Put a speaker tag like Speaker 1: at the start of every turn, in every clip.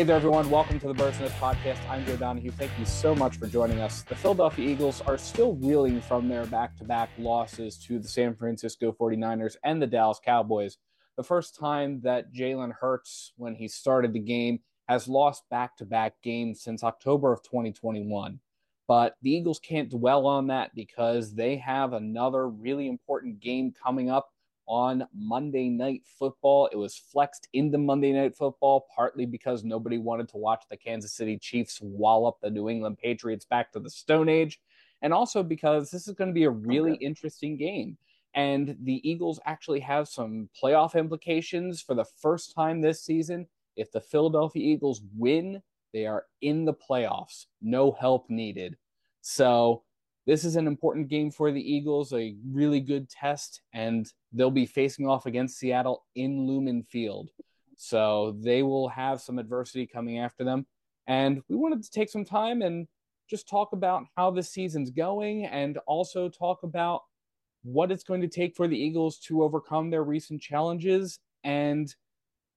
Speaker 1: Hey there, everyone. Welcome to the Birds Nest Podcast. I'm Joe Donahue. Thank you so much for joining us. The Philadelphia Eagles are still reeling from their back to back losses to the San Francisco 49ers and the Dallas Cowboys. The first time that Jalen Hurts, when he started the game, has lost back to back games since October of 2021. But the Eagles can't dwell on that because they have another really important game coming up on Monday Night Football. It was flexed into Monday Night Football partly because nobody wanted to watch the Kansas City Chiefs wallop the New England Patriots back to the Stone Age, and also because this is going to be a really okay. interesting game. And the Eagles actually have some playoff implications for the first time this season. If the Philadelphia Eagles win, they are in the playoffs. No help needed. So this is an important game for the Eagles, a really good test, and they'll be facing off against Seattle in Lumen Field. So they will have some adversity coming after them. And we wanted to take some time and just talk about how the season's going and also talk about what it's going to take for the Eagles to overcome their recent challenges and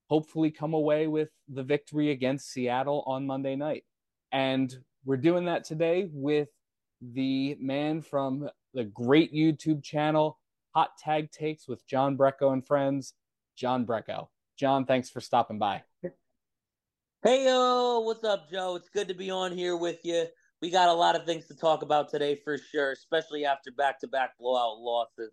Speaker 1: hopefully come away with the victory against Seattle on Monday night. And we're doing that today with the man from the great YouTube channel, Hot Tag Takes with John Brecko and friends, John Brecko. John, thanks for stopping by.
Speaker 2: Hey, yo, what's up, Joe? It's good to be on here with you. We got a lot of things to talk about today for sure, especially after back to back blowout losses.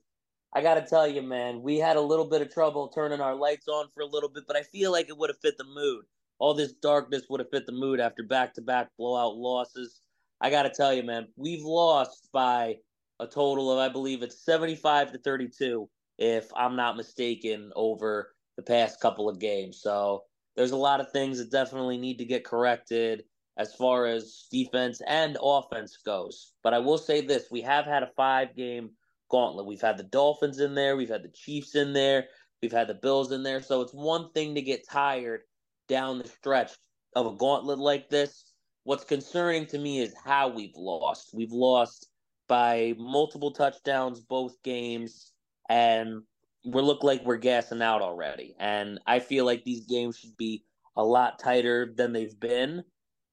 Speaker 2: I got to tell you, man, we had a little bit of trouble turning our lights on for a little bit, but I feel like it would have fit the mood. All this darkness would have fit the mood after back to back blowout losses. I got to tell you, man, we've lost by a total of, I believe it's 75 to 32, if I'm not mistaken, over the past couple of games. So there's a lot of things that definitely need to get corrected as far as defense and offense goes. But I will say this we have had a five game gauntlet. We've had the Dolphins in there, we've had the Chiefs in there, we've had the Bills in there. So it's one thing to get tired down the stretch of a gauntlet like this What's concerning to me is how we've lost. We've lost by multiple touchdowns both games, and we look like we're gassing out already. And I feel like these games should be a lot tighter than they've been.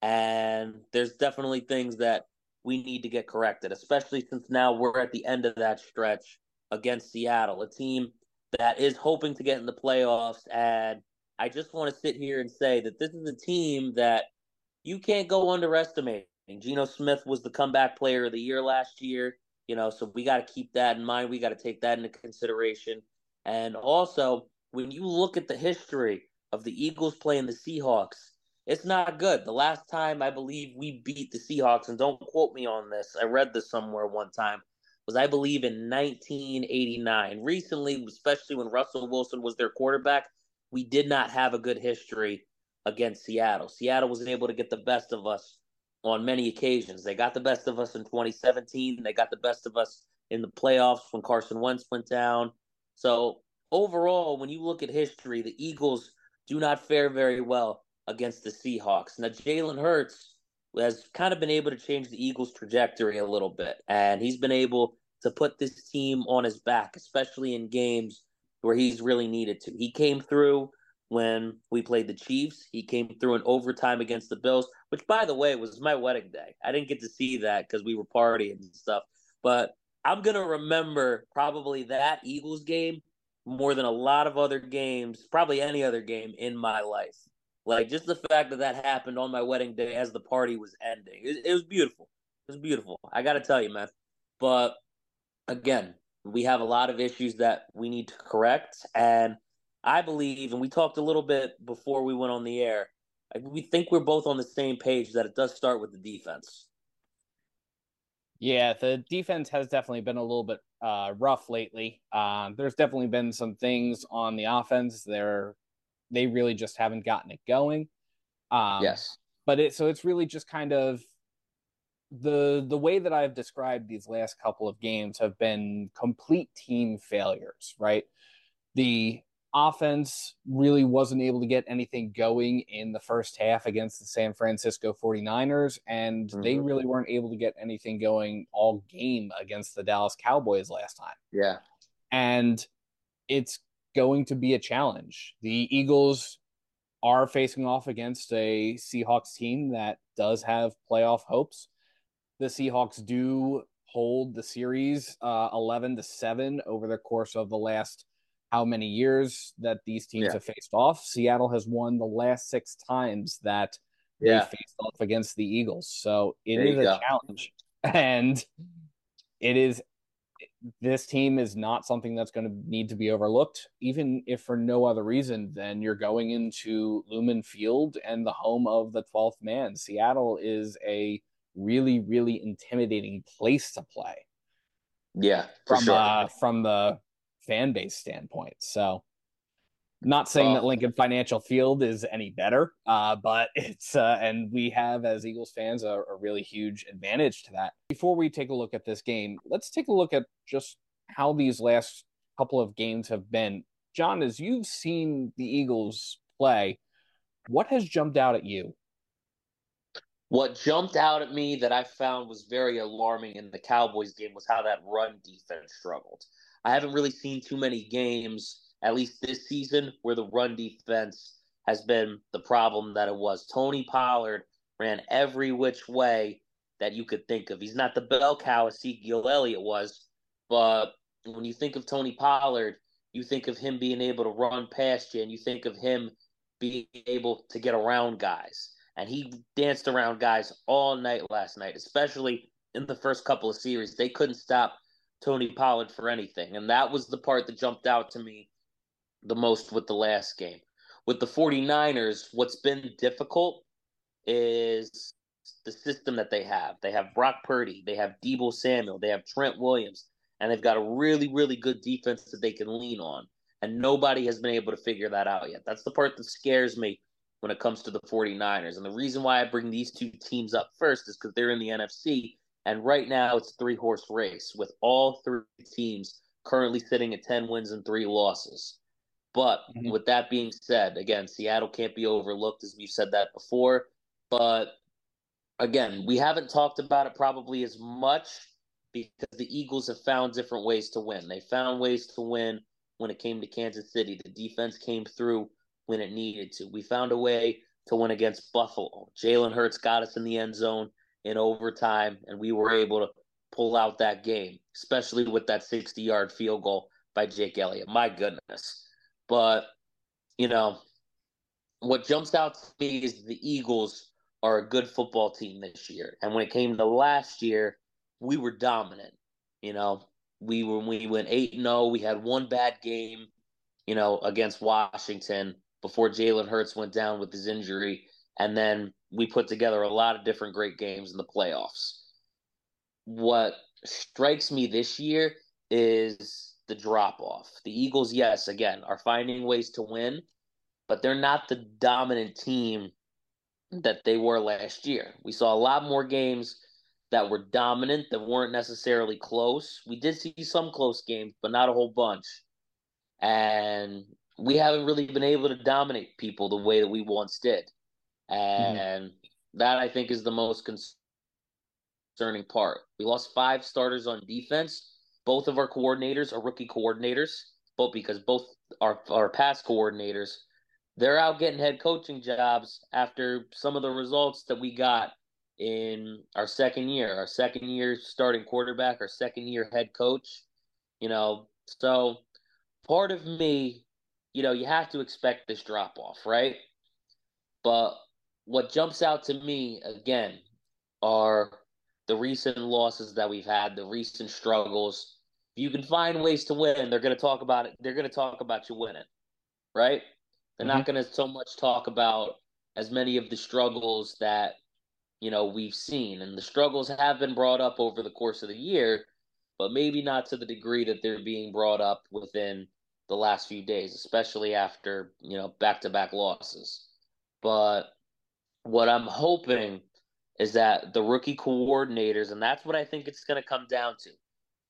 Speaker 2: And there's definitely things that we need to get corrected, especially since now we're at the end of that stretch against Seattle, a team that is hoping to get in the playoffs. And I just want to sit here and say that this is a team that you can't go underestimating. Geno Smith was the comeback player of the year last year, you know, so we got to keep that in mind. We got to take that into consideration. And also, when you look at the history of the Eagles playing the Seahawks, it's not good. The last time I believe we beat the Seahawks, and don't quote me on this, I read this somewhere one time, was I believe in 1989. Recently, especially when Russell Wilson was their quarterback, we did not have a good history against Seattle. Seattle was able to get the best of us on many occasions. They got the best of us in 2017. They got the best of us in the playoffs when Carson Wentz went down. So overall, when you look at history, the Eagles do not fare very well against the Seahawks. Now Jalen Hurts has kind of been able to change the Eagles' trajectory a little bit, and he's been able to put this team on his back, especially in games where he's really needed to. He came through when we played the Chiefs. He came through in overtime against the Bills, which, by the way, was my wedding day. I didn't get to see that because we were partying and stuff. But I'm going to remember probably that Eagles game more than a lot of other games, probably any other game in my life. Like just the fact that that happened on my wedding day as the party was ending. It, it was beautiful. It was beautiful. I got to tell you, man. But again, we have a lot of issues that we need to correct. And I believe, and we talked a little bit before we went on the air, we think we're both on the same page that it does start with the defense.
Speaker 1: Yeah, the defense has definitely been a little bit uh, rough lately. Uh, there's definitely been some things on the offense. They're they really just haven't gotten it going.
Speaker 2: Um, yes,
Speaker 1: but it so it's really just kind of the the way that I've described these last couple of games have been complete team failures. Right, the offense really wasn't able to get anything going in the first half against the San Francisco 49ers, and mm-hmm. they really weren't able to get anything going all game against the Dallas Cowboys last time.
Speaker 2: Yeah.
Speaker 1: And it's going to be a challenge. The Eagles are facing off against a Seahawks team that does have playoff hopes. The Seahawks do hold the series uh, 11 to 7 over the course of the last how many years that these teams yeah. have faced off. Seattle has won the last six times that yeah. they faced off against the Eagles. So it there is a go. challenge. And it is this team is not something that's going to need to be overlooked, even if for no other reason than you're going into Lumen Field and the home of the 12th man. Seattle is a really, really intimidating place to play.
Speaker 2: Yeah,
Speaker 1: from sure. uh, from the fan base standpoint. So, not saying that Lincoln Financial Field is any better, uh, but it's uh, and we have as Eagles fans a, a really huge advantage to that. Before we take a look at this game, let's take a look at just how these last couple of games have been. John, as you've seen the Eagles play, what has jumped out at you?
Speaker 2: What jumped out at me that I found was very alarming in the Cowboys game was how that run defense struggled. I haven't really seen too many games, at least this season, where the run defense has been the problem that it was. Tony Pollard ran every which way that you could think of. He's not the bell cow Ezekiel Elliott was, but when you think of Tony Pollard, you think of him being able to run past you, and you think of him being able to get around guys. And he danced around guys all night last night, especially in the first couple of series. They couldn't stop Tony Pollard for anything. And that was the part that jumped out to me the most with the last game. With the 49ers, what's been difficult is the system that they have. They have Brock Purdy, they have Deebo Samuel, they have Trent Williams, and they've got a really, really good defense that they can lean on. And nobody has been able to figure that out yet. That's the part that scares me when it comes to the 49ers. And the reason why I bring these two teams up first is because they're in the NFC and right now, it's a three horse race with all three teams currently sitting at 10 wins and three losses. But mm-hmm. with that being said, again, Seattle can't be overlooked, as we've said that before. But again, we haven't talked about it probably as much because the Eagles have found different ways to win. They found ways to win when it came to Kansas City. The defense came through when it needed to. We found a way to win against Buffalo. Jalen Hurts got us in the end zone in overtime, and we were able to pull out that game, especially with that 60 yard field goal by Jake Elliott. My goodness. But, you know, what jumps out to me is the Eagles are a good football team this year. And when it came to last year, we were dominant. You know, we were we went 8 0. We had one bad game, you know, against Washington before Jalen Hurts went down with his injury. And then we put together a lot of different great games in the playoffs. What strikes me this year is the drop off. The Eagles, yes, again, are finding ways to win, but they're not the dominant team that they were last year. We saw a lot more games that were dominant that weren't necessarily close. We did see some close games, but not a whole bunch. And we haven't really been able to dominate people the way that we once did. Mm-hmm. and mm-hmm. that I think is the most concerning part. We lost five starters on defense. Both of our coordinators are rookie coordinators, both because both our our past coordinators they're out getting head coaching jobs after some of the results that we got in our second year, our second year starting quarterback, our second year head coach. You know, so part of me, you know, you have to expect this drop off, right? But what jumps out to me again are the recent losses that we've had, the recent struggles. If you can find ways to win, they're going to talk about it. They're going to talk about you winning, right? They're mm-hmm. not going to so much talk about as many of the struggles that you know we've seen, and the struggles have been brought up over the course of the year, but maybe not to the degree that they're being brought up within the last few days, especially after you know back to back losses. But what I'm hoping is that the rookie coordinators, and that's what I think it's going to come down to,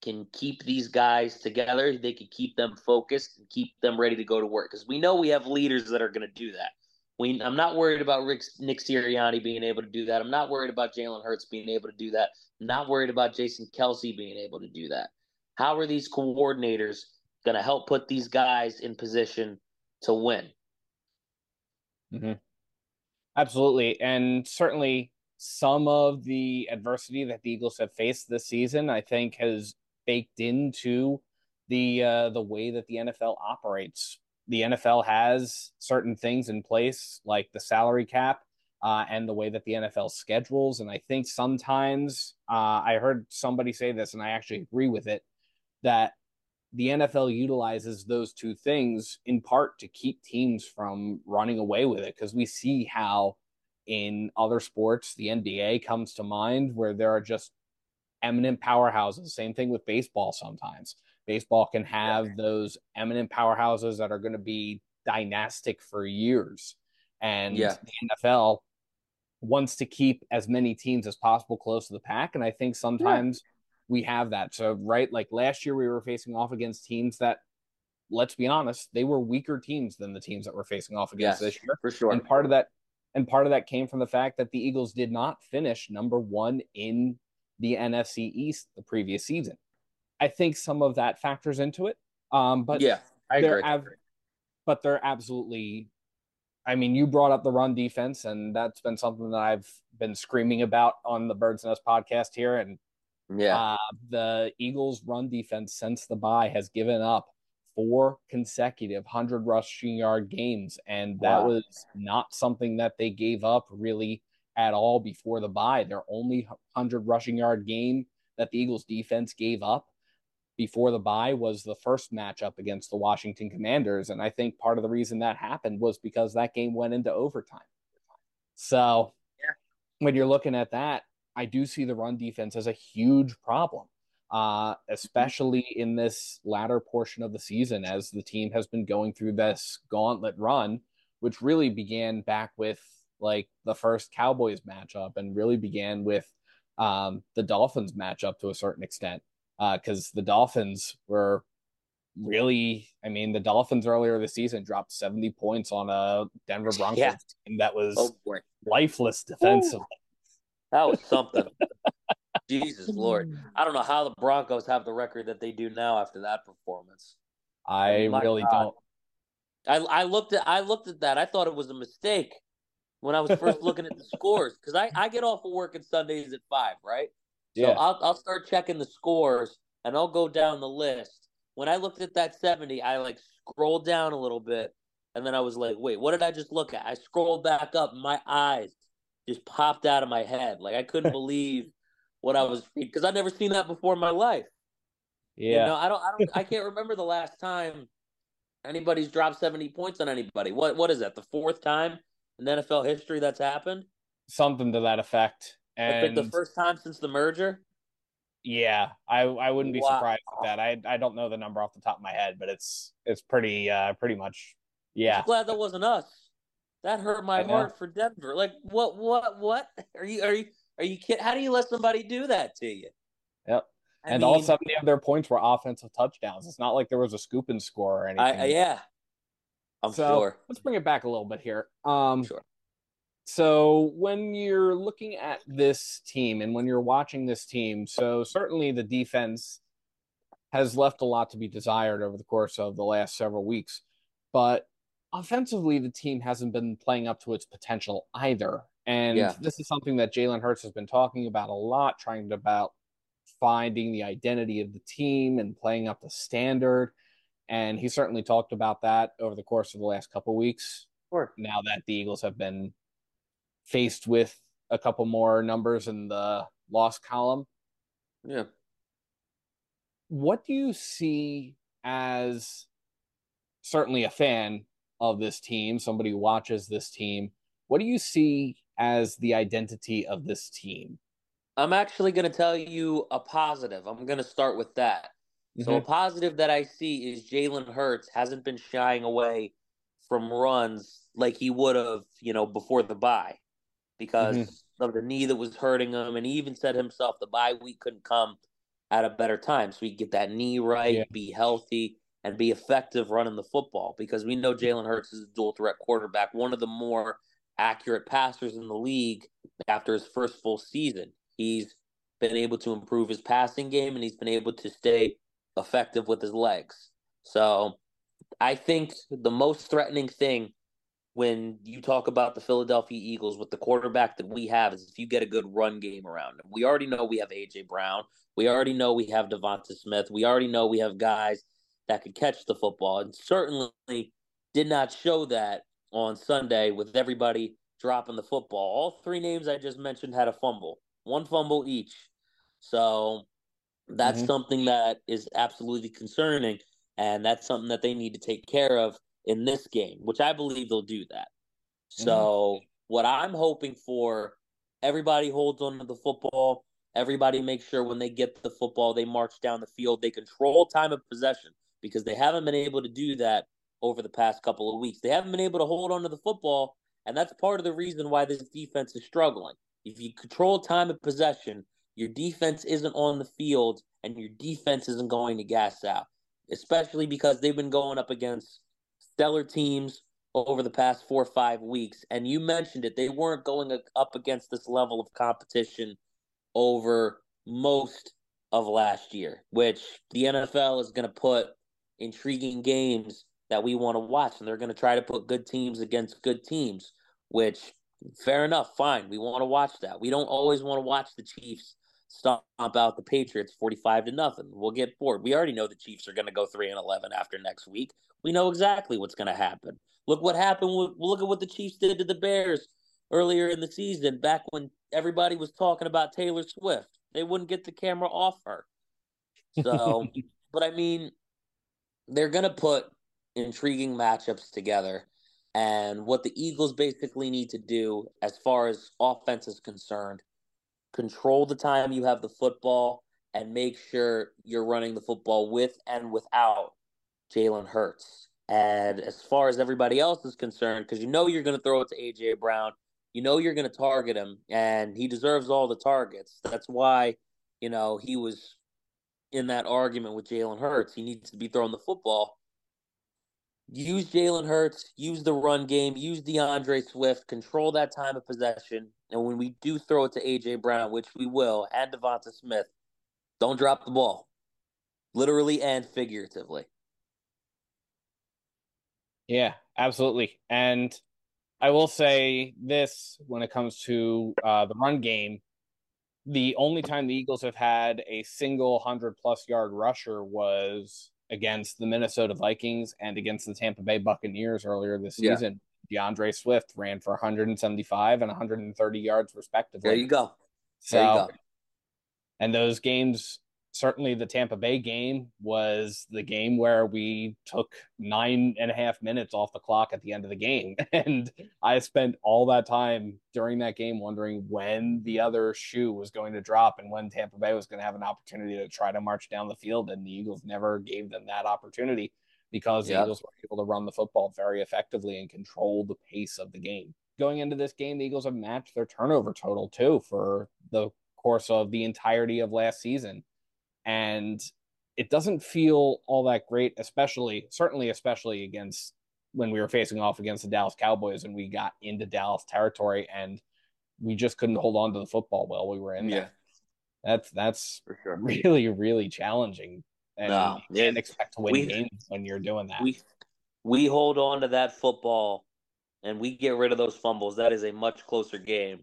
Speaker 2: can keep these guys together. They can keep them focused and keep them ready to go to work because we know we have leaders that are going to do that. We, I'm not worried about Rick, Nick Sirianni being able to do that. I'm not worried about Jalen Hurts being able to do that. I'm not worried about Jason Kelce being able to do that. How are these coordinators going to help put these guys in position to win?
Speaker 1: Mm-hmm. Absolutely. And certainly some of the adversity that the Eagles have faced this season, I think, has baked into the uh, the way that the NFL operates. The NFL has certain things in place, like the salary cap uh, and the way that the NFL schedules. And I think sometimes uh, I heard somebody say this, and I actually agree with it, that the NFL utilizes those two things in part to keep teams from running away with it because we see how in other sports the NBA comes to mind where there are just eminent powerhouses. Same thing with baseball sometimes. Baseball can have those eminent powerhouses that are going to be dynastic for years. And yeah. the NFL wants to keep as many teams as possible close to the pack. And I think sometimes yeah we have that. So, right, like last year, we were facing off against teams that, let's be honest, they were weaker teams than the teams that we're facing off against yes, this year.
Speaker 2: For sure.
Speaker 1: And part of that, and part of that came from the fact that the Eagles did not finish number one in the NFC East the previous season. I think some of that factors into it. Um, but
Speaker 2: yeah, I agree. Ab-
Speaker 1: but they're absolutely I mean, you brought up the run defense, and that's been something that I've been screaming about on the Birds Nest podcast here. And
Speaker 2: yeah. Uh,
Speaker 1: the Eagles' run defense since the bye has given up four consecutive 100 rushing yard games. And that wow. was not something that they gave up really at all before the bye. Their only 100 rushing yard game that the Eagles' defense gave up before the bye was the first matchup against the Washington Commanders. And I think part of the reason that happened was because that game went into overtime. So yeah. when you're looking at that, I do see the run defense as a huge problem, uh, especially in this latter portion of the season as the team has been going through this gauntlet run, which really began back with like the first Cowboys matchup and really began with um, the Dolphins matchup to a certain extent because uh, the Dolphins were really, I mean, the Dolphins earlier this season dropped 70 points on a Denver Broncos yeah. team that was oh, lifeless defensively.
Speaker 2: That was something. Jesus Lord. I don't know how the Broncos have the record that they do now after that performance.
Speaker 1: I, I mean, really God.
Speaker 2: don't. I, I looked at I looked at that. I thought it was a mistake when I was first looking at the scores because I, I get off of work on Sundays at five, right? Yeah. So. I'll I'll start checking the scores and I'll go down the list. When I looked at that seventy, I like scrolled down a little bit and then I was like, wait, what did I just look at? I scrolled back up, my eyes just popped out of my head. Like I couldn't believe what I was because I'd never seen that before in my life.
Speaker 1: Yeah.
Speaker 2: You know, I don't I don't I can't remember the last time anybody's dropped 70 points on anybody. What what is that? The fourth time in NFL history that's happened?
Speaker 1: Something to that effect. And
Speaker 2: the first time since the merger?
Speaker 1: Yeah, I I wouldn't be wow. surprised with that. I I don't know the number off the top of my head, but it's it's pretty uh pretty much yeah.
Speaker 2: I'm glad that wasn't us. That hurt my heart for Denver. Like what what what? Are you are you are you kidding? How do you let somebody do that to you?
Speaker 1: Yep. I and mean, all seventy of their points were offensive touchdowns. It's not like there was a scoop and score or anything.
Speaker 2: I, yeah. I'm so, sure.
Speaker 1: Let's bring it back a little bit here. Um
Speaker 2: sure.
Speaker 1: So when you're looking at this team and when you're watching this team, so certainly the defense has left a lot to be desired over the course of the last several weeks. But offensively, the team hasn't been playing up to its potential either. And yeah. this is something that Jalen Hurts has been talking about a lot, trying to about finding the identity of the team and playing up the standard. And he certainly talked about that over the course of the last couple weeks.
Speaker 2: Sure.
Speaker 1: Now that the Eagles have been faced with a couple more numbers in the loss column.
Speaker 2: Yeah.
Speaker 1: What do you see as certainly a fan of this team, somebody who watches this team, what do you see as the identity of this team?
Speaker 2: I'm actually going to tell you a positive. I'm going to start with that. Mm-hmm. So, a mm-hmm. positive that I see is Jalen Hurts hasn't been shying away from runs like he would have, you know, before the bye because mm-hmm. of the knee that was hurting him. And he even said himself the bye week couldn't come at a better time. So he get that knee right, yeah. be healthy and be effective running the football because we know Jalen Hurts is a dual threat quarterback, one of the more accurate passers in the league after his first full season. He's been able to improve his passing game and he's been able to stay effective with his legs. So I think the most threatening thing when you talk about the Philadelphia Eagles with the quarterback that we have is if you get a good run game around them. We already know we have AJ Brown. We already know we have Devonta Smith. We already know we have guys that could catch the football, and certainly did not show that on Sunday with everybody dropping the football. All three names I just mentioned had a fumble, one fumble each. So that's mm-hmm. something that is absolutely concerning, and that's something that they need to take care of in this game, which I believe they'll do that. Mm-hmm. So what I'm hoping for, everybody holds on to the football. Everybody makes sure when they get the football, they march down the field. They control time of possession because they haven't been able to do that over the past couple of weeks. They haven't been able to hold on to the football, and that's part of the reason why this defense is struggling. If you control time of possession, your defense isn't on the field and your defense isn't going to gas out, especially because they've been going up against stellar teams over the past four or five weeks. And you mentioned it, they weren't going up against this level of competition over most of last year, which the NFL is going to put intriguing games that we want to watch. And they're going to try to put good teams against good teams, which fair enough, fine. We want to watch that. We don't always want to watch the Chiefs stomp out the Patriots 45 to nothing. We'll get bored. We already know the Chiefs are going to go 3 and 11 after next week. We know exactly what's going to happen. Look what happened with, look at what the Chiefs did to the Bears earlier in the season back when everybody was talking about Taylor Swift. They wouldn't get the camera off her. So, but I mean, they're going to put intriguing matchups together. And what the Eagles basically need to do, as far as offense is concerned, control the time you have the football and make sure you're running the football with and without Jalen Hurts. And as far as everybody else is concerned, because you know you're going to throw it to AJ Brown, you know you're going to target him, and he deserves all the targets. That's why, you know, he was in that argument with Jalen Hurts. He needs to be throwing the football. Use Jalen Hurts, use the run game, use D'Andre Swift, control that time of possession. And when we do throw it to AJ Brown, which we will, and Devonta Smith, don't drop the ball, literally and figuratively.
Speaker 1: Yeah, absolutely. And I will say this when it comes to uh, the run game, the only time the Eagles have had a single 100 plus yard rusher was against the Minnesota Vikings and against the Tampa Bay Buccaneers earlier this yeah. season. D'Andre Swift ran for 175 and 130 yards respectively.
Speaker 2: There you go.
Speaker 1: So, you go. And those games certainly the Tampa Bay game was the game where we took nine and a half minutes off the clock at the end of the game. And I spent all that time during that game wondering when the other shoe was going to drop and when Tampa Bay was going to have an opportunity to try to march down the field. And the Eagles never gave them that opportunity because the Eagles were able to run the football very effectively and control the pace of the game. Going into this game, the Eagles have matched their turnover total too for the course of the entirety of last season and it doesn't feel all that great, especially certainly especially against when we were facing off against the Dallas Cowboys and we got into Dallas territory and we just couldn't hold on to the football while we were in there. That's that's sure. really really challenging, and no, you can't expect to win we, games when you're doing that.
Speaker 2: We we hold on to that football, and we get rid of those fumbles. That is a much closer game,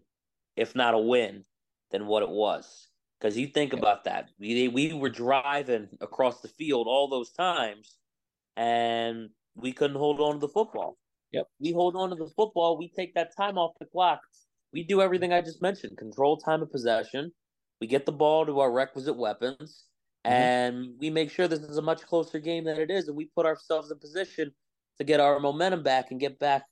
Speaker 2: if not a win, than what it was. Because you think yeah. about that, we we were driving across the field all those times, and we couldn't hold on to the football.
Speaker 1: Yep,
Speaker 2: we hold on to the football. We take that time off the clock. We do everything I just mentioned: control time of possession. We get the ball to our requisite weapons, mm-hmm. and we make sure this is a much closer game than it is, and we put ourselves in position to get our momentum back and get back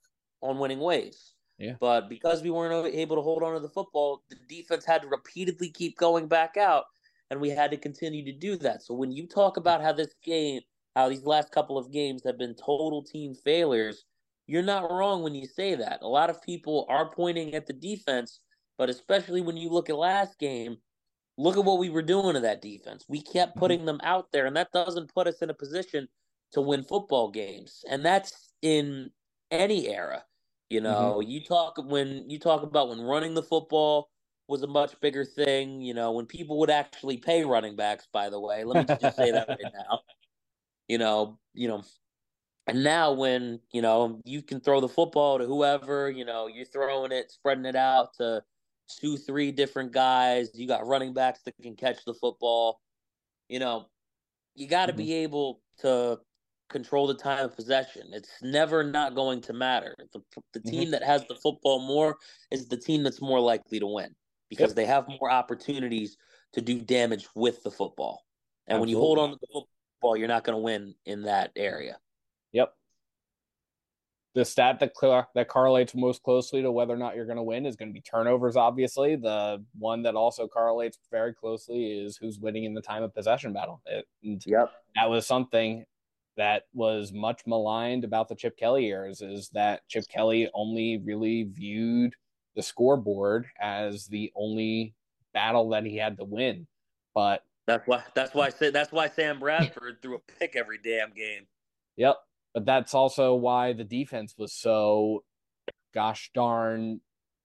Speaker 2: on winning ways.
Speaker 1: Yeah.
Speaker 2: But because we weren't able to hold on to the football, the defense had to repeatedly keep going back out, and we had to continue to do that. So when you talk about how this game, how these last couple of games have been total team failures, you're not wrong when you say that. A lot of people are pointing at the defense, but especially when you look at last game, look at what we were doing to that defense. We kept mm-hmm. putting them out there, and that doesn't put us in a position to win football games. And that's in any era. You mm-hmm. know, mm-hmm. you talk when you talk about when running the football was a much bigger thing. You know, when people would actually pay running backs. By the way, let me just say that right now. You know, you know, And now, when you know you can throw the football to whoever, you know you're throwing it, spreading it out to two, three different guys. You got running backs that can catch the football. You know, you got to mm-hmm. be able to control the time of possession. It's never not going to matter. The, the mm-hmm. team that has the football more is the team that's more likely to win because yep. they have more opportunities to do damage with the football. And Absolutely. when you hold on to the football, you're not going to win in that area.
Speaker 1: Yep. The stat that that correlates most closely to whether or not you're going to win is going to be turnovers. Obviously, the one that also correlates very closely is who's winning in the time of possession battle. It,
Speaker 2: yep,
Speaker 1: that was something that was much maligned about the Chip Kelly years. Is that Chip Kelly only really viewed the scoreboard as the only battle that he had to win. But
Speaker 2: that's why that's why that's why Sam Bradford threw a pick every damn game.
Speaker 1: Yep. But that's also why the defense was so gosh darn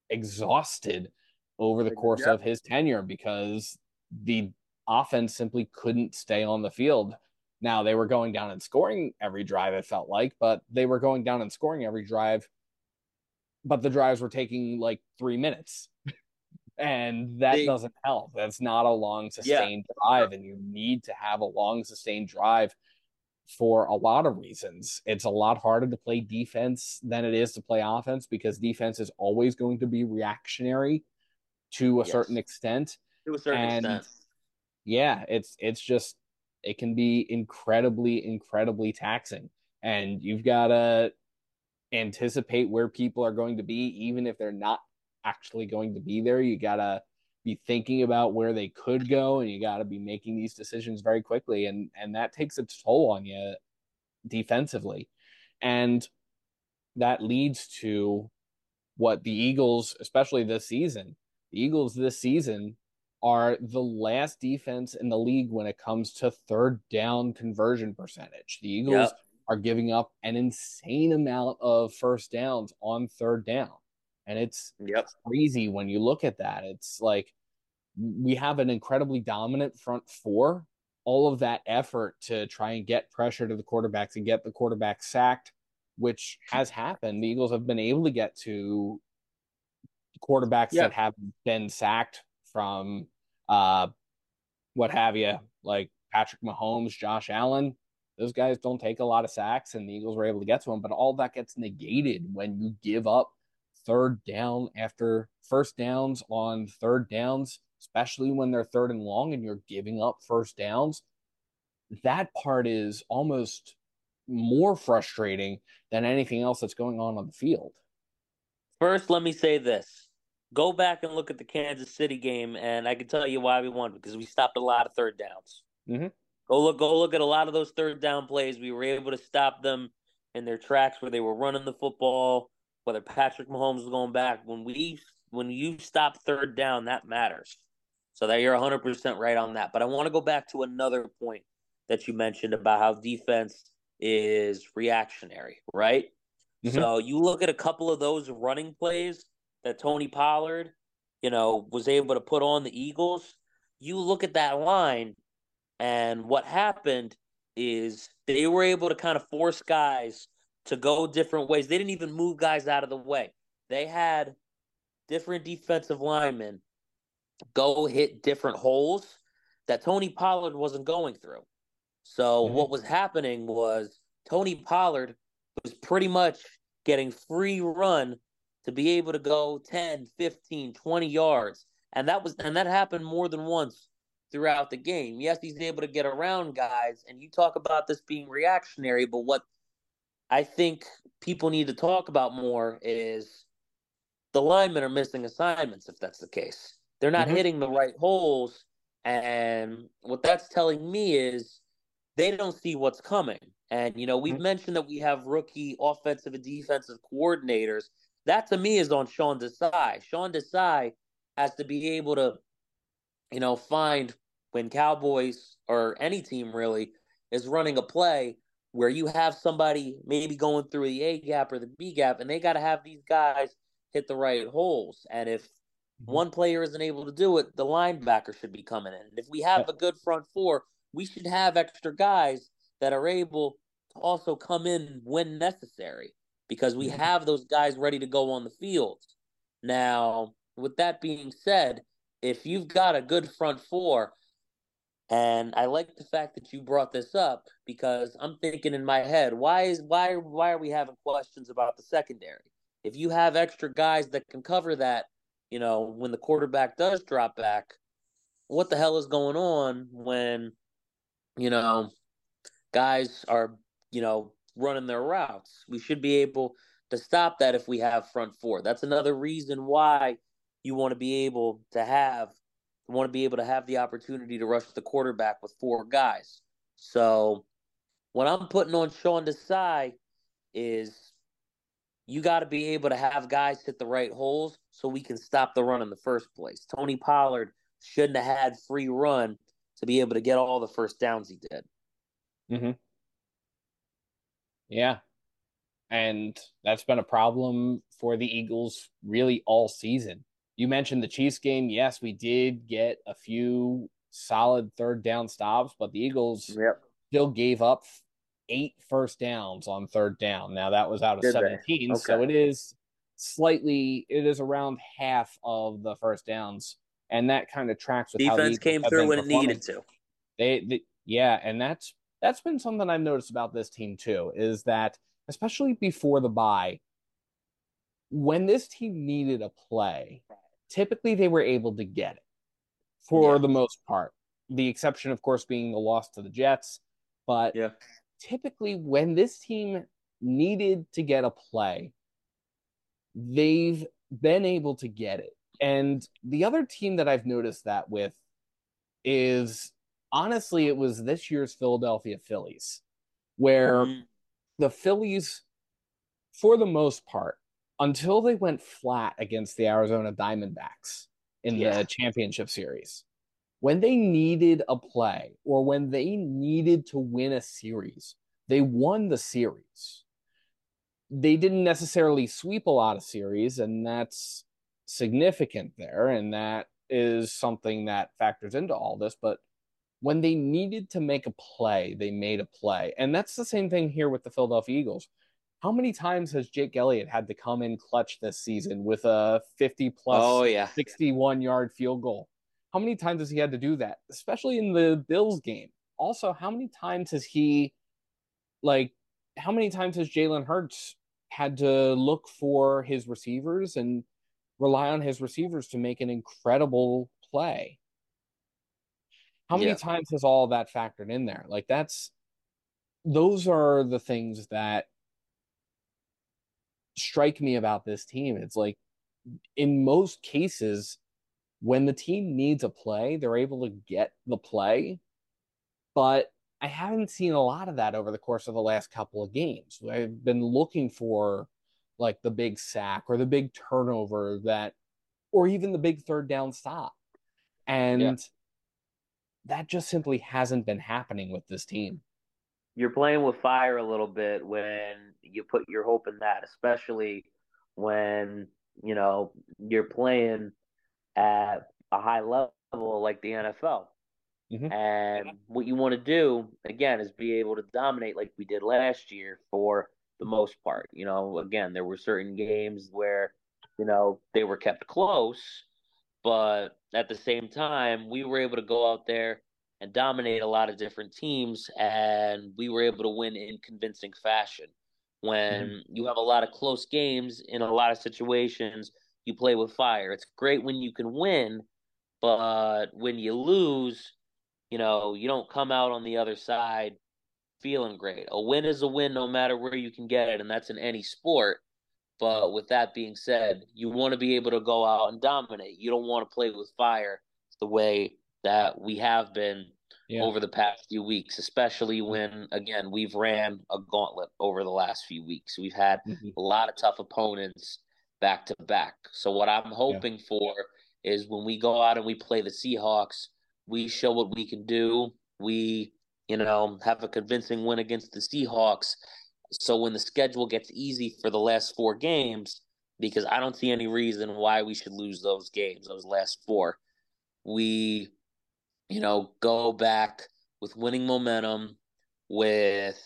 Speaker 1: exhausted over the course yep. of his tenure because the offense simply couldn't stay on the field. Now they were going down and scoring every drive, it felt like, but they were going down and scoring every drive but the drives were taking like three minutes. and that they, doesn't help. That's not a long sustained yeah. drive, and you need to have a long sustained drive for a lot of reasons. It's a lot harder to play defense than it is to play offense because defense is always going to be reactionary to a yes. certain extent.
Speaker 2: To a certain and extent.
Speaker 1: Yeah, it's it's just it can be incredibly, incredibly taxing. And you've got to anticipate where people are going to be, even if they're not actually going to be there. You got to be thinking about where they could go and you got to be making these decisions very quickly and and that takes its toll on you defensively and that leads to what the Eagles especially this season the Eagles this season are the last defense in the league when it comes to third down conversion percentage the Eagles yep are giving up an insane amount of first downs on third down. And it's
Speaker 2: yep.
Speaker 1: crazy when you look at that. It's like we have an incredibly dominant front four. All of that effort to try and get pressure to the quarterbacks and get the quarterback sacked, which has happened. The Eagles have been able to get to quarterbacks yep. that have been sacked from uh, what have you, like Patrick Mahomes, Josh Allen those guys don't take a lot of sacks, and the Eagles were able to get to them. But all that gets negated when you give up third down after first downs on third downs, especially when they're third and long and you're giving up first downs. That part is almost more frustrating than anything else that's going on on the field.
Speaker 2: First, let me say this. Go back and look at the Kansas City game, and I can tell you why we won because we stopped a lot of third downs.
Speaker 1: Mm-hmm.
Speaker 2: Go look, go look at a lot of those third down plays. We were able to stop them in their tracks where they were running the football. Whether Patrick Mahomes was going back, when we when you stop third down, that matters. So that you're 100 percent right on that. But I want to go back to another point that you mentioned about how defense is reactionary, right? Mm-hmm. So you look at a couple of those running plays that Tony Pollard, you know, was able to put on the Eagles. You look at that line, and what happened is they were able to kind of force guys to go different ways. They didn't even move guys out of the way. They had different defensive linemen go hit different holes that Tony Pollard wasn't going through. So mm-hmm. what was happening was Tony Pollard was pretty much getting free run to be able to go 10, 15, 20 yards. And that was and that happened more than once throughout the game. Yes, he's able to get around guys, and you talk about this being reactionary, but what I think people need to talk about more is the linemen are missing assignments if that's the case. They're not mm-hmm. hitting the right holes. And what that's telling me is they don't see what's coming. And, you know, we've mm-hmm. mentioned that we have rookie offensive and defensive coordinators. That to me is on Sean Desai. Sean Desai has to be able to you know, find when Cowboys or any team really is running a play where you have somebody maybe going through the A gap or the B gap, and they got to have these guys hit the right holes. And if mm-hmm. one player isn't able to do it, the linebacker should be coming in. And if we have a good front four, we should have extra guys that are able to also come in when necessary because we have those guys ready to go on the field. Now, with that being said, if you've got a good front four, and I like the fact that you brought this up because I'm thinking in my head, why is why why are we having questions about the secondary? If you have extra guys that can cover that, you know, when the quarterback does drop back, what the hell is going on when, you know, guys are, you know, running their routes? We should be able to stop that if we have front four. That's another reason why you want to be able to have want to be able to have the opportunity to rush the quarterback with four guys. So what I'm putting on Sean Desai is you got to be able to have guys hit the right holes so we can stop the run in the first place. Tony Pollard shouldn't have had free run to be able to get all the first downs he did.
Speaker 1: Mm-hmm. Yeah. And that's been a problem for the Eagles really all season. You mentioned the Chiefs game. Yes, we did get a few solid third down stops, but the Eagles
Speaker 2: Yep.
Speaker 1: still gave up eight first downs on third down. Now that was out of
Speaker 2: Did they?
Speaker 1: 17, so it is slightly it is around half of the first downs. And that kind of tracks with how the
Speaker 2: Defense came through when it needed to.
Speaker 1: They, they yeah, and that's that's been something I've noticed about this team too, is that especially before the bye, when this team needed a play, typically they were able to get it for
Speaker 2: Yeah.
Speaker 1: the most part. The exception, of course, being the loss to the Jets. But
Speaker 2: Yeah.
Speaker 1: typically, when this team needed to get a play, they've been able to get it. And the other team that I've noticed that with is honestly, it was this year's Philadelphia Phillies, where
Speaker 2: Mhm.
Speaker 1: the Phillies, for the most part, until they went flat against the Arizona Diamondbacks in
Speaker 2: Yeah.
Speaker 1: the championship series, when they needed a play or when they needed to win a series, they won the series. They didn't necessarily sweep a lot of series, and that's significant there. And that is something that factors into all this. But when they needed to make a play, they made a play. And that's the same thing here with the Philadelphia Eagles. How many times has Jake Elliott had to come in clutch this season with a 50 plus
Speaker 2: Oh yeah.
Speaker 1: 61 yard field goal? How many times has he had to do that, especially in the Bills game? Also, how many times has he, like, how many times has Jalen Hurts had to look for his receivers and rely on his receivers to make an incredible play? How many
Speaker 2: Yeah.
Speaker 1: times has all that factored in there? Like, that's those are the things that strike me about this team. It's like, in most cases, when the team needs a play, they're able to get the play. But I haven't seen a lot of that over the course of the last couple of games. I've been looking for like the big sack or the big turnover that, or even the big third down stop. And
Speaker 2: Yeah.
Speaker 1: That just simply hasn't been happening with this team.
Speaker 2: you're playing with fire a little bit when you put your hope in that, especially when you know you're playing at a high level like the NFL.
Speaker 1: Mhm.
Speaker 2: And what you want to do again is be able to dominate like we did last year for the most part. You know, again, there were certain games where you know they were kept close, but at the same time, we were able to go out there and dominate a lot of different teams, and we were able to win in convincing fashion. When mm-hmm. you have a lot of close games in a lot of situations, you play with fire. It's great when you can win, but when you lose, you know, you don't come out on the other side feeling great. A win is a win no matter where you can get it, and that's in any sport. But with that being said, you want to be able to go out and dominate. You don't want to play with fire the way that we have been
Speaker 1: Yeah.
Speaker 2: over the past few weeks, especially when again we've ran a gauntlet over the last few weeks. We've had
Speaker 1: Mhm.
Speaker 2: a lot of tough opponents back to back. So what I'm hoping for is when we go out and we play the Seahawks, we show what we can do. We, you know, have a convincing win against the Seahawks. So when the schedule gets easy for the last four games, because I don't see any reason why we should lose those games, those last four, we, you know, go back with winning momentum, with,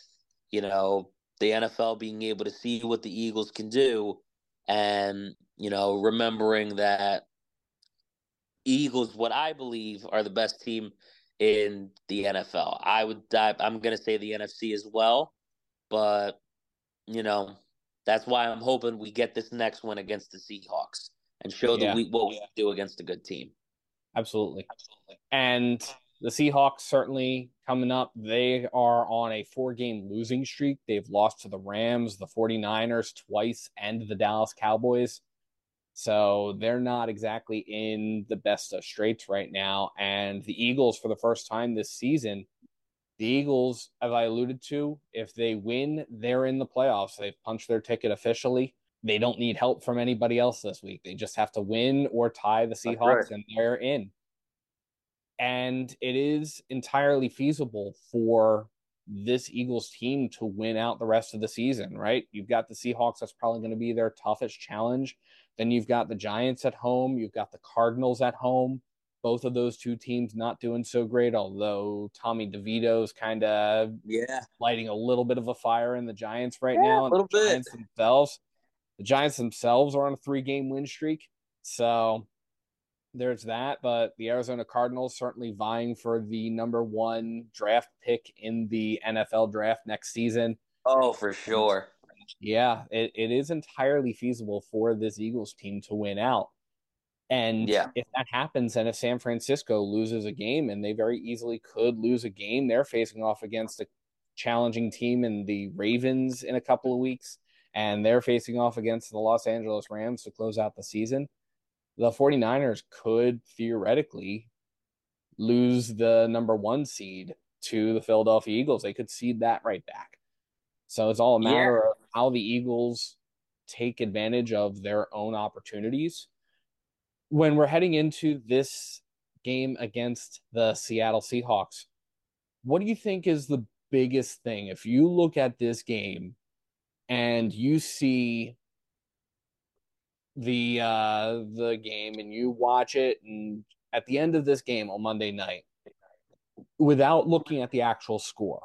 Speaker 2: you know, the NFL being able to see what the Eagles can do and, you know, remembering that Eagles, what I believe are the best team in the NFL. I would, I'm going to say the NFC as well, but, you know, that's why I'm hoping we get this next one against the Seahawks and show yeah. the what we do against a good team.
Speaker 1: Absolutely. Absolutely. And the Seahawks certainly coming up. They are on a four game losing streak. They've lost to the Rams, the 49ers twice, and the Dallas Cowboys. So they're not exactly in the best of straits right now. And the Eagles, for the first time this season, the Eagles, as I alluded to, if they win, they're in the playoffs. They've punched their ticket officially. They don't need help from anybody else this week. They just have to win or tie the Seahawks, right. and they're in. And it is entirely feasible for this Eagles team to win out the rest of the season, right? You've got the Seahawks, that's probably going to be their toughest challenge. Then you've got the Giants at home, you've got the Cardinals at home. Both of those two teams not doing so great, although Tommy DeVito's kind of
Speaker 2: yeah
Speaker 1: lighting a little bit of a fire in the Giants right yeah, now.
Speaker 2: A little
Speaker 1: the
Speaker 2: bit.
Speaker 1: Giants themselves, the Giants themselves are on a three-game win streak, so there's that. But the Arizona Cardinals certainly vying for the number one draft pick in the NFL draft next season.
Speaker 2: Oh, for sure.
Speaker 1: Yeah, it, it is entirely feasible for this Eagles team to win out. And
Speaker 2: yeah.
Speaker 1: if that happens, and if San Francisco loses a game, and they very easily could lose a game, they're facing off against a challenging team in the Ravens in a couple of weeks, and they're facing off against the Los Angeles Rams to close out the season the 49ers could theoretically lose the number one seed to the Philadelphia Eagles. They could cede that right back. So it's all a matter yeah. of how the Eagles take advantage of their own opportunities. When we're heading into this game against the Seattle Seahawks, what do you think is the biggest thing? If you look at this game and you see the uh the game and you watch it and at the end of this game on Monday night without looking at the actual score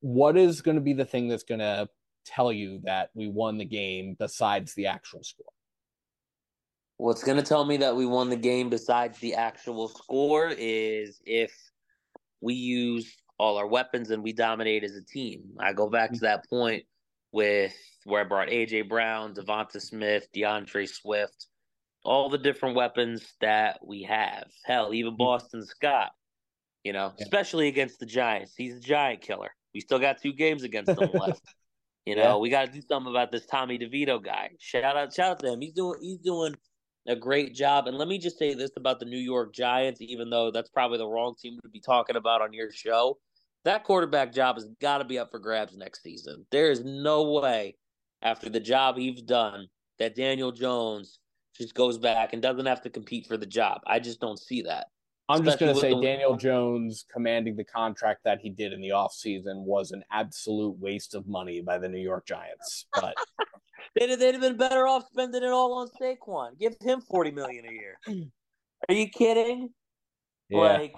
Speaker 1: what is going to be the thing that's going to tell you that we won the game besides the actual score
Speaker 2: what's going to tell me that we won the game besides the actual score is if we use all our weapons and we dominate as a team i go back to that point with where I brought AJ Brown, Devonta Smith, D'Andre Swift, all the different weapons that we have. Hell, even mm-hmm. Boston Scott, you know, yeah. especially against the Giants. He's a giant killer. We still got two games against them left. You know, yeah. we got to do something about this Tommy DeVito guy. Shout out, shout out to him. He's doing, he's doing a great job. And let me just say this about the New York Giants, even though that's probably the wrong team to be talking about on your show that quarterback job has got to be up for grabs next season. There is no way after the job he's done that Daniel Jones just goes back and doesn't have to compete for the job. I just don't see that.
Speaker 1: I'm just going to say the- Daniel Jones commanding the contract that he did in the offseason was an absolute waste of money by the New York Giants. But
Speaker 2: they'd, they'd have been better off spending it all on Saquon. Give him 40 million a year. Are you kidding?
Speaker 1: Yeah.
Speaker 2: Like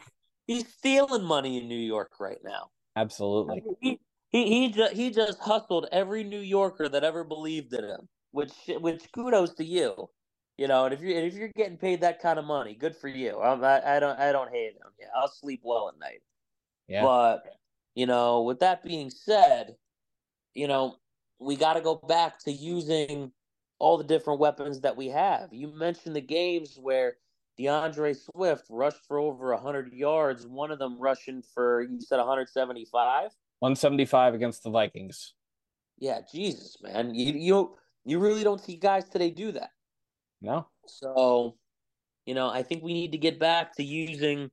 Speaker 2: He's stealing money in New York right now.
Speaker 1: Absolutely.
Speaker 2: He he he just, he just hustled every New Yorker that ever believed in him. Which which kudos to you. You know, and if you if you're getting paid that kind of money, good for you. I, I don't I don't hate him. Yeah, I'll sleep well at night.
Speaker 1: Yeah.
Speaker 2: But you know, with that being said, you know, we got to go back to using all the different weapons that we have. You mentioned the games where D'Andre Swift rushed for over 100 yards, one of them rushing for, you said 175?
Speaker 1: 175 against the Vikings.
Speaker 2: Yeah, Jesus, man. You, you, you really don't see guys today do that.
Speaker 1: No.
Speaker 2: So, you know, I think we need to get back to using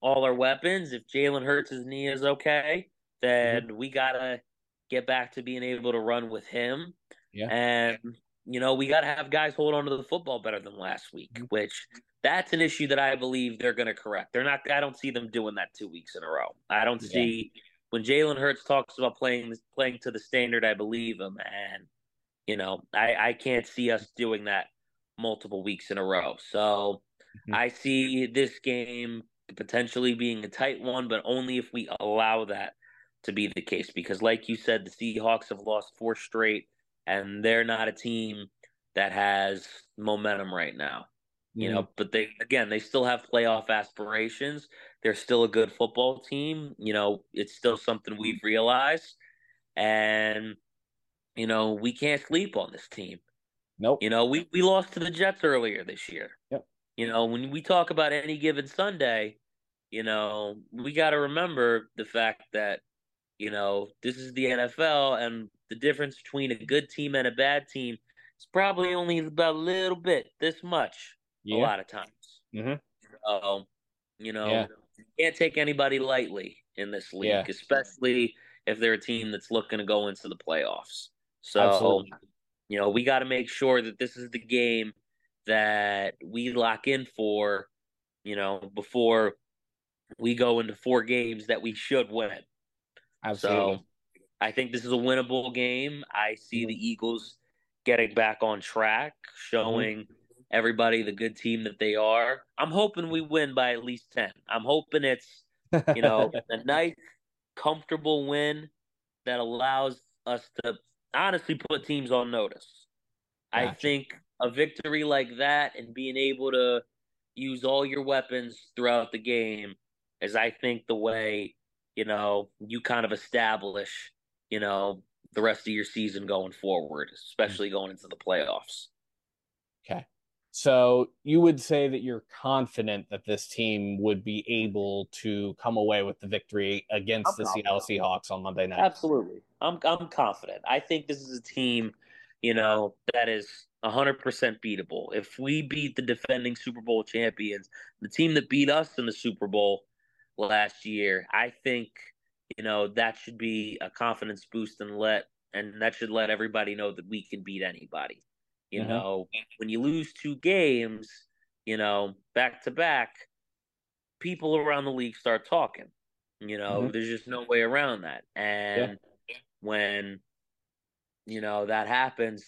Speaker 2: all our weapons. If Jalen Hurts' knee is okay, then mm-hmm. we got to get back to being able to run with him.
Speaker 1: Yeah.
Speaker 2: And, you know, we got to have guys hold on to the football better than last week, mm-hmm. which that's an issue that I believe they're going to correct. They're not. I don't see them doing that two weeks in a row. I don't yeah. see when Jalen Hurts talks about playing playing to the standard. I believe him, and you know, I I can't see us doing that multiple weeks in a row. So mm-hmm. I see this game potentially being a tight one, but only if we allow that. To be the case because, like you said, the Seahawks have lost four straight, and they're not a team that has momentum right now. You mm-hmm. know, but they again, they still have playoff aspirations. They're still a good football team. You know, it's still something we've realized, and you know, we can't sleep on this team.
Speaker 1: Nope.
Speaker 2: You know, we we lost to the Jets earlier this year.
Speaker 1: Yep.
Speaker 2: You know, when we talk about any given Sunday, you know, we got to remember the fact that you know, this is the NFL, and the difference between a good team and a bad team is probably only about a little bit, this much, yeah. a lot of times.
Speaker 1: Mm-hmm.
Speaker 2: So, you know, yeah. you can't take anybody lightly in this league, yeah. especially if they're a team that's looking to go into the playoffs. So, Absolutely. you know, we got to make sure that this is the game that we lock in for, you know, before we go into four games that we should win.
Speaker 1: Absolutely.
Speaker 2: So I think this is a winnable game. I see the Eagles getting back on track, showing mm-hmm. everybody the good team that they are. I'm hoping we win by at least 10. I'm hoping it's, you know, a nice, comfortable win that allows us to honestly put teams on notice. Gotcha. I think a victory like that and being able to use all your weapons throughout the game is, I think, the way you know, you kind of establish, you know, the rest of your season going forward, especially going into the playoffs.
Speaker 1: Okay. So you would say that you're confident that this team would be able to come away with the victory against I'm the confident. Seattle Seahawks on Monday night.
Speaker 2: Absolutely. I'm I'm confident. I think this is a team, you know, that is 100% beatable. If we beat the defending Super Bowl champions, the team that beat us in the Super Bowl, last year. I think you know that should be a confidence boost and let and that should let everybody know that we can beat anybody. You mm-hmm. know, when you lose two games, you know, back to back, people around the league start talking. You know, mm-hmm. there's just no way around that. And yeah. when you know that happens,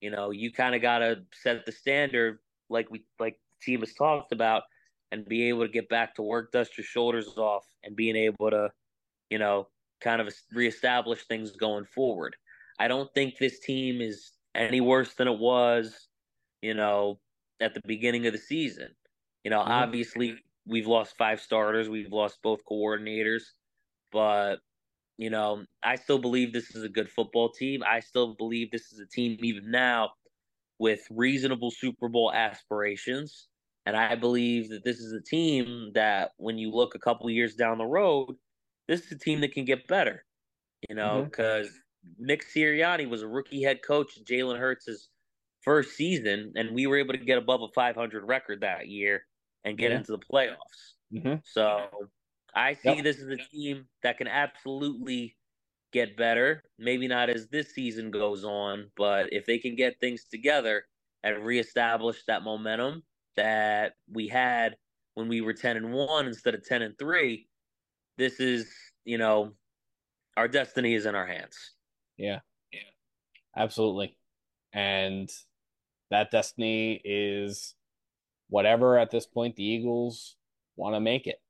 Speaker 2: you know, you kind of got to set the standard like we like team has talked about and be able to get back to work, dust your shoulders off, and being able to, you know, kind of reestablish things going forward. I don't think this team is any worse than it was, you know, at the beginning of the season. You know, mm-hmm. obviously we've lost five starters, we've lost both coordinators, but you know, I still believe this is a good football team. I still believe this is a team even now with reasonable Super Bowl aspirations. And I believe that this is a team that, when you look a couple years down the road, this is a team that can get better. You know, because mm-hmm. Nick Sirianni was a rookie head coach in Jalen Hurts' first season, and we were able to get above a 500 record that year and get yeah. into the playoffs.
Speaker 1: Mm-hmm.
Speaker 2: So I see yep. this as a team that can absolutely get better. Maybe not as this season goes on, but if they can get things together and reestablish that momentum that we had when we were 10 and 1 instead of 10 and 3 this is you know our destiny is in our hands.
Speaker 1: Yeah. Yeah. Absolutely. And that destiny is whatever at this point the eagles want to make it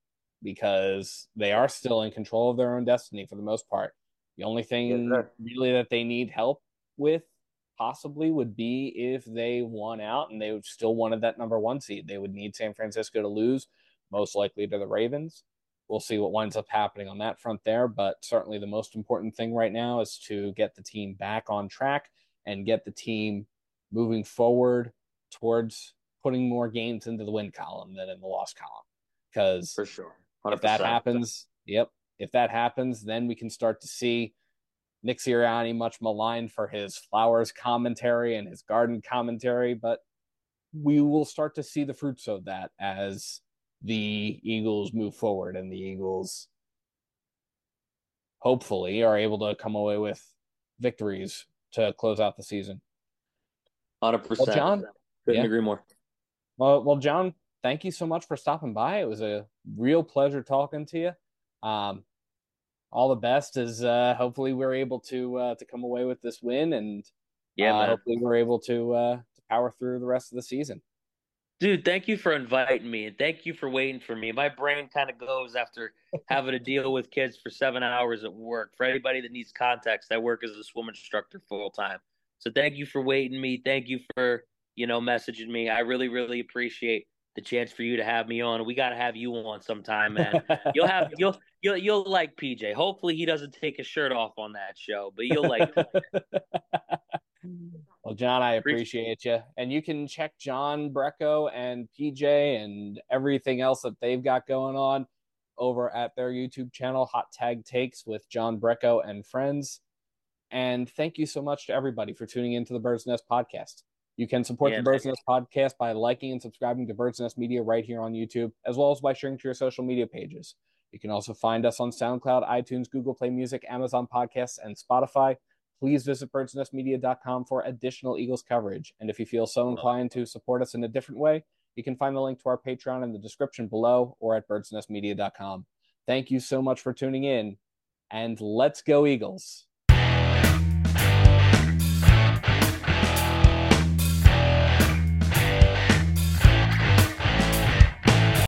Speaker 1: because they are still in control of their own destiny for the most part. The only thing yeah, really that they need help with possibly would be if they won out and they still wanted that number one seed. They would need San Francisco to lose, most likely to the Ravens. We'll see what winds up happening on that front there. But certainly the most important thing right now is to get the team back on track and get the team moving forward towards putting more games into the win column than in the loss column. Because
Speaker 2: for sure,
Speaker 1: 100%. if that happens, yep, if that happens, then we can start to see Nick Sirianni much maligned for his flowers commentary and his garden commentary, but we will start to see the fruits of that as the Eagles move forward and the Eagles hopefully are able to come away with victories to close out the season.
Speaker 2: 100%. Well, John, couldn't yeah. agree more.
Speaker 1: Well, well, John, thank you so much for stopping by. It was a real pleasure talking to you. Um, all the best as uh, hopefully we're able to uh, to come away with this win and
Speaker 2: yeah,
Speaker 1: uh, hopefully we're able to uh, to power through the rest of the season.
Speaker 2: Dude, thank you for inviting me and thank you for waiting for me. My brain kind of goes after having to deal with kids for seven hours at work. For anybody that needs context, I work as a swim instructor full time. So thank you for waiting me. Thank you for, you know, messaging me. I really, really appreciate the chance for you to have me on. We got to have you on sometime, man. you'll have you'll you'll you'll like PJ. Hopefully he doesn't take his shirt off on that show, but you'll like
Speaker 1: Well, John, I appreciate you. And you can check John Brecko and PJ and everything else that they've got going on over at their YouTube channel, Hot Tag Takes with John Brecko and friends. And thank you so much to everybody for tuning into the Bird's Nest podcast. You can support yeah, the Bird's Nest podcast by liking and subscribing to Bird's Nest Media right here on YouTube, as well as by sharing to your social media pages. You can also find us on SoundCloud, iTunes, Google Play Music, Amazon Podcasts, and Spotify. Please visit birdsnestmedia.com for additional Eagles coverage. And if you feel so inclined to support us in a different way, you can find the link to our Patreon in the description below or at birdsnestmedia.com. Thank you so much for tuning in, and let's go, Eagles.